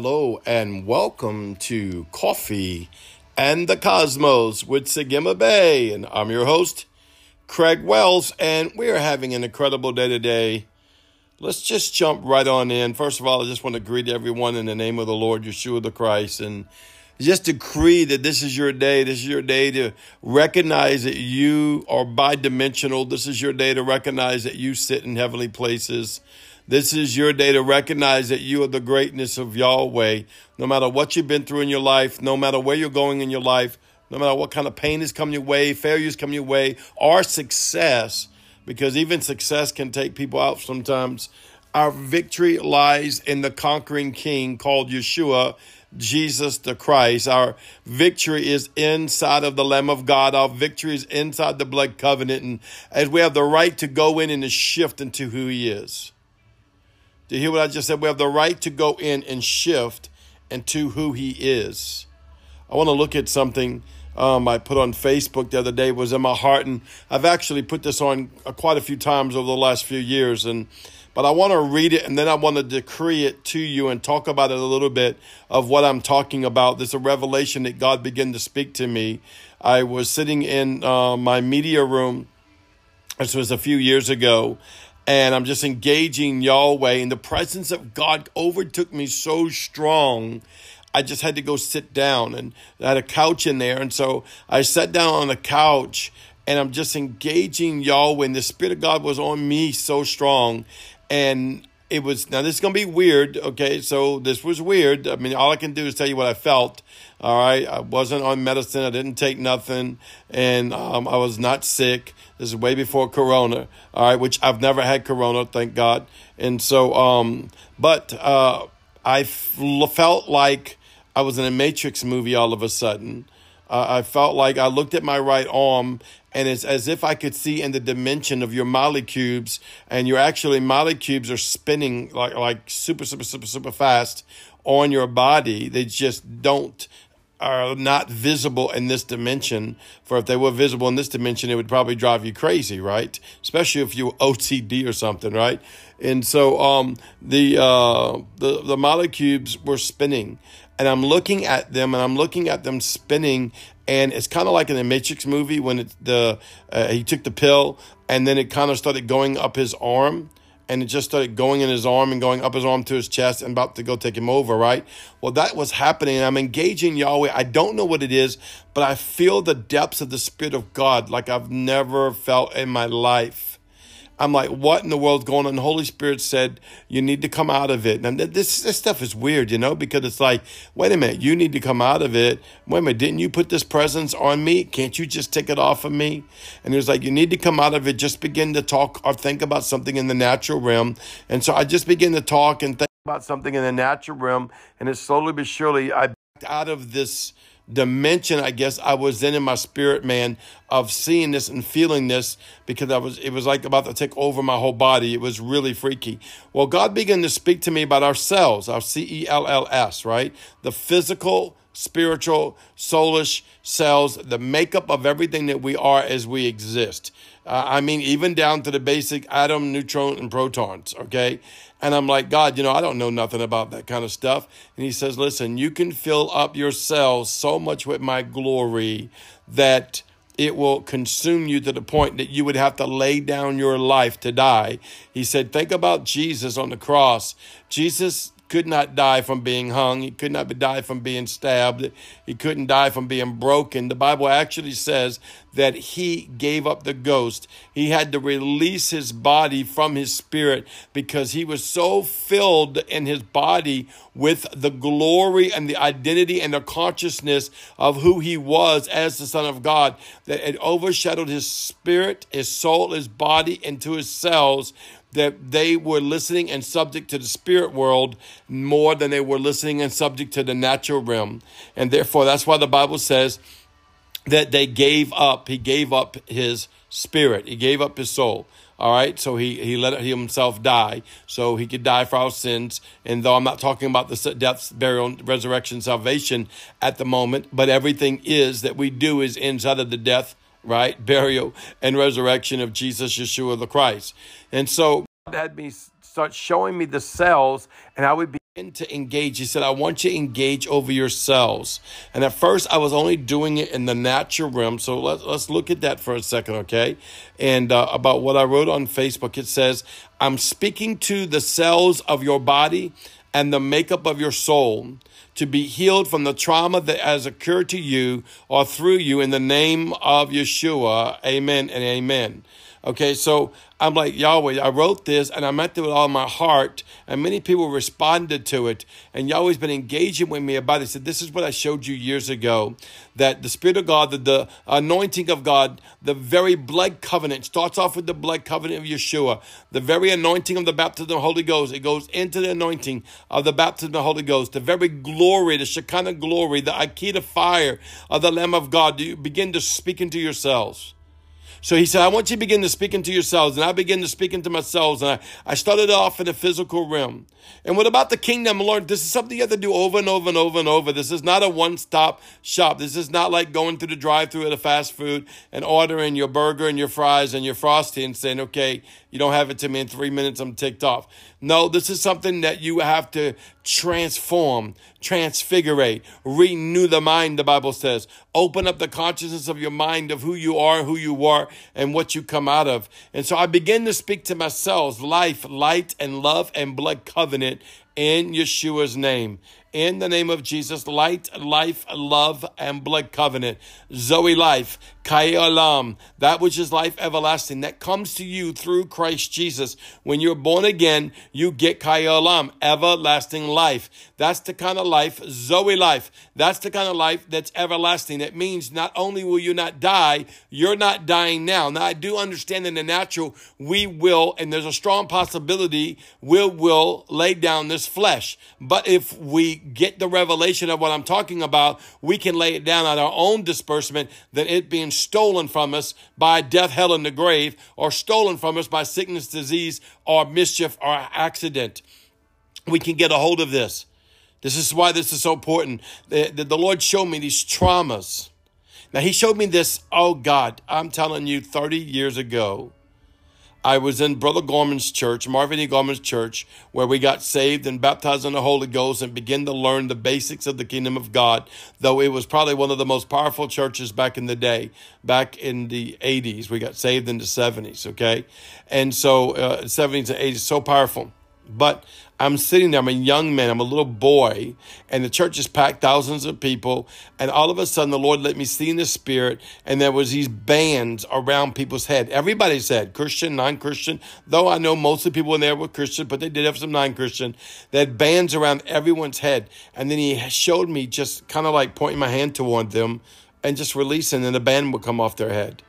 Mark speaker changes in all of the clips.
Speaker 1: Hello and welcome to Coffee and the Cosmos with Sagima Bay. And I'm your host, Craig Wells, and we are having an incredible day today. Let's just jump right on in. First of all, I just want to greet everyone in the name of the Lord Yeshua the Christ and just decree that this is your day. This is your day to recognize that you are bidimensional. This is your day to recognize that you sit in heavenly places. This is your day to recognize that you are the greatness of Yahweh. No matter what you've been through in your life, no matter where you're going in your life, no matter what kind of pain is coming your way, failures coming your way, or success, because even success can take people out sometimes. Our victory lies in the conquering king called Yeshua, Jesus the Christ. Our victory is inside of the Lamb of God. Our victory is inside the blood covenant. And as we have the right to go in and to shift into who he is. Do you hear what I just said? We have the right to go in and shift into who he is. I want to look at something um, I put on Facebook the other day. Was in my heart, and I've actually put this on uh, quite a few times over the last few years. And but I want to read it, and then I want to decree it to you and talk about it a little bit of what I'm talking about. There's a revelation that God began to speak to me. I was sitting in uh, my media room. This was a few years ago, and I'm just engaging Yahweh, and the presence of God overtook me so strong. I just had to go sit down, and I had a couch in there, and so I sat down on the couch, and I'm just engaging Yahweh, and the Spirit of God was on me so strong, and it was now this is gonna be weird okay? So this was weird. I mean all i can do is tell you what i felt all right? I wasn't on medicine. I didn't take nothing. And um, i was not sick. This is way before corona all right? Which i've never had corona thank god. And so um but uh I f- felt like i was in a matrix movie all of a sudden uh, I felt like I looked at my right arm and it's as if I could see in the dimension of your molecules, and your actually molecules are spinning like like super super super super fast on your body. They just don't are not visible in this dimension. For if they were visible in this dimension, it would probably drive you crazy, right? Especially if you OCD or something, right? And so um, the uh, the the molecules were spinning, and I'm looking at them and I'm looking at them spinning and it's kind of like in the Matrix movie when it, the uh, he took the pill and then it kind of started going up his arm and it just started going in his arm and going up his arm to his chest and about to go take him over, right? Well, that was happening. I'm engaging Yahweh. I don't know what it is, but I feel the depths of the Spirit of God like I've never felt in my life. I'm like, what in the world's going on? The Holy Spirit said, you need to come out of it. And this, this stuff is weird, you know, because it's like, wait a minute, you need to come out of it. Wait a minute, didn't you put this presence on me? Can't you just take it off of me? And he was like, you need to come out of it. Just begin to talk or think about something in the natural realm. And so I just begin to talk and think about something in the natural realm. And it slowly but surely, I backed out of this dimension I guess I was in in my spirit man of seeing this and feeling this because I was it was like about to take over my whole body. It was really freaky. Well, God began to speak to me about our cells, our C E L L S, right? The physical, spiritual, soulish cells, the makeup of everything that we are as we exist. Uh, I mean, even down to the basic atom, neutron, and protons, okay? And I'm like, God, you know, I don't know nothing about that kind of stuff. And he says, listen, you can fill up your cells so much with my glory that it will consume you to the point that you would have to lay down your life to die. He said, think about Jesus on the cross. Jesus could not die from being hung. He could not die from being stabbed. He couldn't die from being broken. The Bible actually says that he gave up the ghost. He had to release his body from his spirit because he was so filled in his body with the glory and the identity and the consciousness of who he was as the Son of God that it overshadowed his spirit, his soul, his body, into his cells that they were listening and subject to the spirit world more than they were listening and subject to the natural realm. And therefore, that's why the Bible says that they gave up. He gave up his spirit, he gave up his soul. All right, so he, he let himself die so he could die for our sins. And though I'm not talking about the death, burial, resurrection, salvation at the moment, but everything is that we do is inside of the death, right? Burial and resurrection of Jesus, Yeshua the Christ. And so had me start showing me the cells, and I would begin to engage. He said, I want you to engage over yourselves. And at first, I was only doing it in the natural realm. So let's, let's look at that for a second, okay? And uh, about what I wrote on Facebook, it says, I'm speaking to the cells of your body and the makeup of your soul to be healed from the trauma that has occurred to you or through you in the name of Yeshua. Amen and amen. Okay, so I'm like, Yahweh, I wrote this and I meant it with all my heart, and many people responded to it. And Yahweh's been engaging with me about it. He said, This is what I showed you years ago that the Spirit of God, the, the anointing of God, the very blood covenant starts off with the blood covenant of Yeshua, the very anointing of the baptism of the Holy Ghost. It goes into the anointing of the baptism of the Holy Ghost, the very glory, the Shekinah glory, the Akita fire of the Lamb of God. Do you begin to speak into yourselves. So he said, I want you to begin to speak into yourselves. And I begin to speak into myself. And I, I started off in the physical realm. And what about the kingdom, Lord? This is something you have to do over and over and over and over. This is not a one stop shop. This is not like going through the drive through at a fast food and ordering your burger and your fries and your frosty and saying, okay, you don't have it to me in three minutes, I'm ticked off. No, this is something that you have to transform, transfigurate, renew the mind, the Bible says. Open up the consciousness of your mind of who you are, who you are, and what you come out of. And so I begin to speak to myself life, light, and love and blood covenant in Yeshua's name in the name of Jesus, light, life, love, and blood covenant. Zoe life, Kai Olam, that which is life everlasting, that comes to you through Christ Jesus. When you're born again, you get Kai Olam, everlasting life. That's the kind of life, Zoe life. That's the kind of life that's everlasting. It means not only will you not die, you're not dying now. Now, I do understand in the natural, we will, and there's a strong possibility, we will lay down this flesh. But if we get the revelation of what I'm talking about, we can lay it down at our own disbursement than it being stolen from us by death, hell, and the grave, or stolen from us by sickness, disease, or mischief, or accident. We can get a hold of this. This is why this is so important. The, the, the Lord showed me these traumas. Now, He showed me this, oh God, I'm telling you, 30 years ago. I was in Brother Gorman's church, Marvin E. Gorman's church, where we got saved and baptized in the Holy Ghost and began to learn the basics of the kingdom of God, though it was probably one of the most powerful churches back in the day, back in the 80s. We got saved in the 70s, okay? And so, uh, 70s and 80s, so powerful. But I'm sitting there, I'm a young man, I'm a little boy, and the church is packed, thousands of people, and all of a sudden the Lord let me see in the spirit, and there was these bands around people's head. Everybody's head, Christian, non-Christian, though I know most of the people in there were Christian, but they did have some non-Christian. They had bands around everyone's head. And then he showed me just kind of like pointing my hand toward them and just releasing, and the band would come off their head.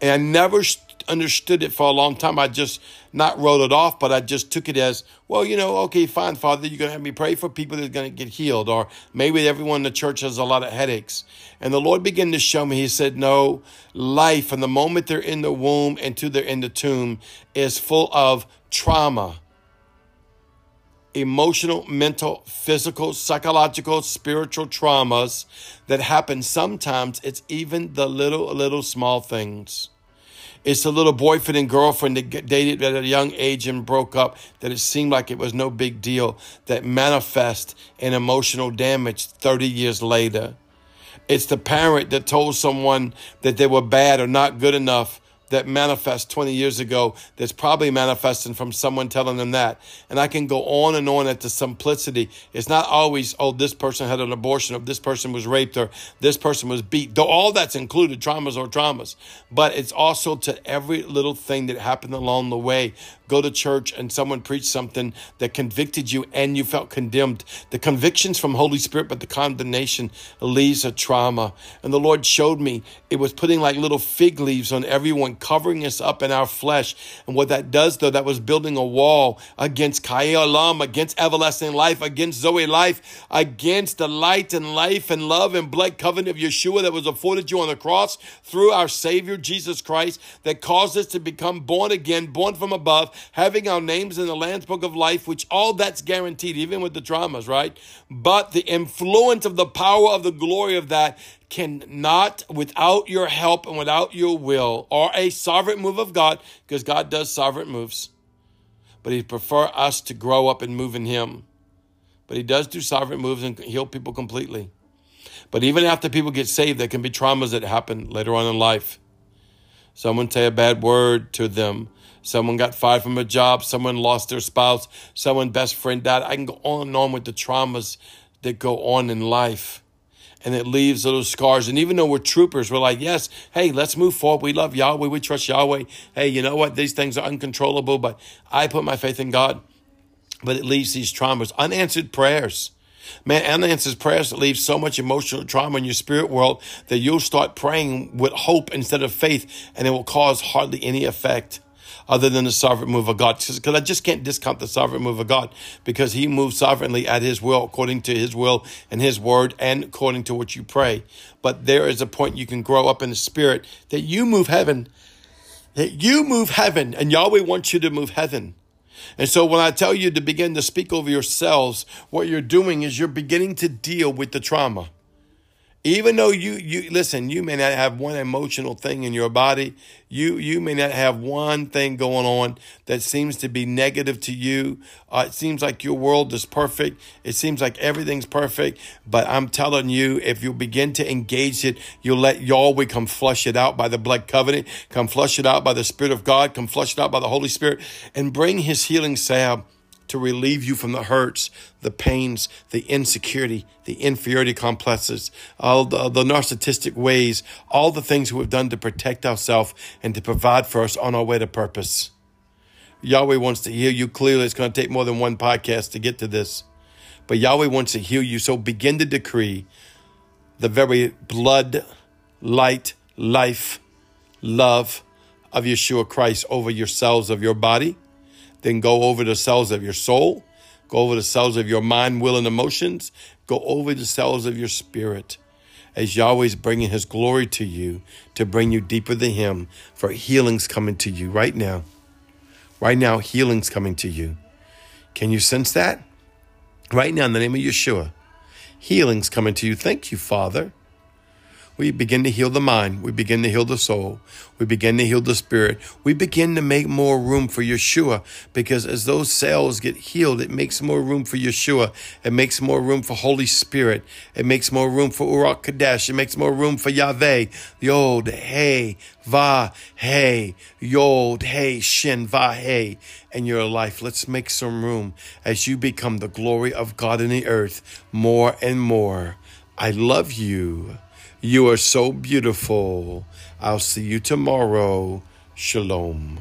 Speaker 1: And I never understood it for a long time. I just not wrote it off, but I just took it as, well, you know, okay, fine, Father, you're going to have me pray for people that are going to get healed. Or maybe everyone in the church has a lot of headaches. And the Lord began to show me, He said, no, life from the moment they're in the womb until they're in the tomb is full of trauma emotional, mental, physical, psychological, spiritual traumas that happen sometimes. It's even the little, little small things. It's the little boyfriend and girlfriend that dated at a young age and broke up that it seemed like it was no big deal that manifest in emotional damage 30 years later. It's the parent that told someone that they were bad or not good enough that manifest 20 years ago that's probably manifesting from someone telling them that. And I can go on and on at the simplicity. It's not always, oh, this person had an abortion, or this person was raped, or this person was beat. Though all that's included, traumas or traumas. But it's also to every little thing that happened along the way. Go to church and someone preached something that convicted you and you felt condemned. The convictions from Holy Spirit, but the condemnation leaves a trauma. And the Lord showed me it was putting like little fig leaves on everyone covering us up in our flesh. And what that does, though, that was building a wall against Kai Olam, against everlasting life, against Zoe life, against the light and life and love and blood covenant of Yeshua that was afforded you on the cross through our Savior Jesus Christ that caused us to become born again, born from above, having our names in the Lamb's Book of Life, which all that's guaranteed, even with the traumas, right? But the influence of the power of the glory of that cannot, without your help and without your will, or a sovereign move of God, because God does sovereign moves, but He prefer us to grow up and move in Him. but He does do sovereign moves and heal people completely. But even after people get saved, there can be traumas that happen later on in life. Someone say a bad word to them. Someone got fired from a job. Someone lost their spouse. Someone best friend died. I can go on and on with the traumas that go on in life. And it leaves little scars. And even though we're troopers, we're like, yes, hey, let's move forward. We love Yahweh. We trust Yahweh. Hey, you know what? These things are uncontrollable, but I put my faith in God. But it leaves these traumas, unanswered prayers Man, unanswered prayers leave so much emotional trauma in your spirit world that you'll start praying with hope instead of faith, and it will cause hardly any effect other than the sovereign move of God. Because I just can't discount the sovereign move of God because He moves sovereignly at His will, according to His will and His word, and according to what you pray. But there is a point you can grow up in the spirit that you move heaven, that you move heaven, and Yahweh wants you to move heaven. And so when I tell you to begin to speak over yourselves, what you're doing is you're beginning to deal with the trauma. Even though you you listen, you may not have one emotional thing in your body. You you may not have one thing going on that seems to be negative to you. Uh, it seems like your world is perfect. It seems like everything's perfect. But I'm telling you, if you begin to engage it, you'll let Yahweh come flush it out by the blood covenant, come flush it out by the Spirit of God, come flush it out by the Holy Spirit, and bring His healing salve to relieve you from the hurts, the pains, the insecurity, the inferiority complexes, all the, the narcissistic ways, all the things we've done to protect ourselves and to provide for us on our way to purpose. Yahweh wants to heal you clearly. It's going to take more than one podcast to get to this. But Yahweh wants to heal you. So begin to decree the very blood, light, life, love of Yeshua Christ over yourselves, of your body then go over the cells of your soul, go over the cells of your mind, will, and emotions, go over the cells of your spirit. As Yahweh's bringing his glory to you to bring you deeper than him, for healing's coming to you right now. Right now, healing's coming to you. Can you sense that? Right now, in the name of Yeshua, healing's coming to you. Thank you, Father we begin to heal the mind. We begin to heal the soul. We begin to heal the spirit. We begin to make more room for Yeshua because as those cells get healed, it makes more room for Yeshua. It makes more room for Holy Spirit. It makes more room for Urak Kadesh. It makes more room for Yahweh. Yod, Hey, Va, Hey, Yod, Hey, Shin, Va, Hey in your life. Let's make some room as you become the glory of God in the earth more and more. I love you. You are so beautiful. I'll see you tomorrow. Shalom.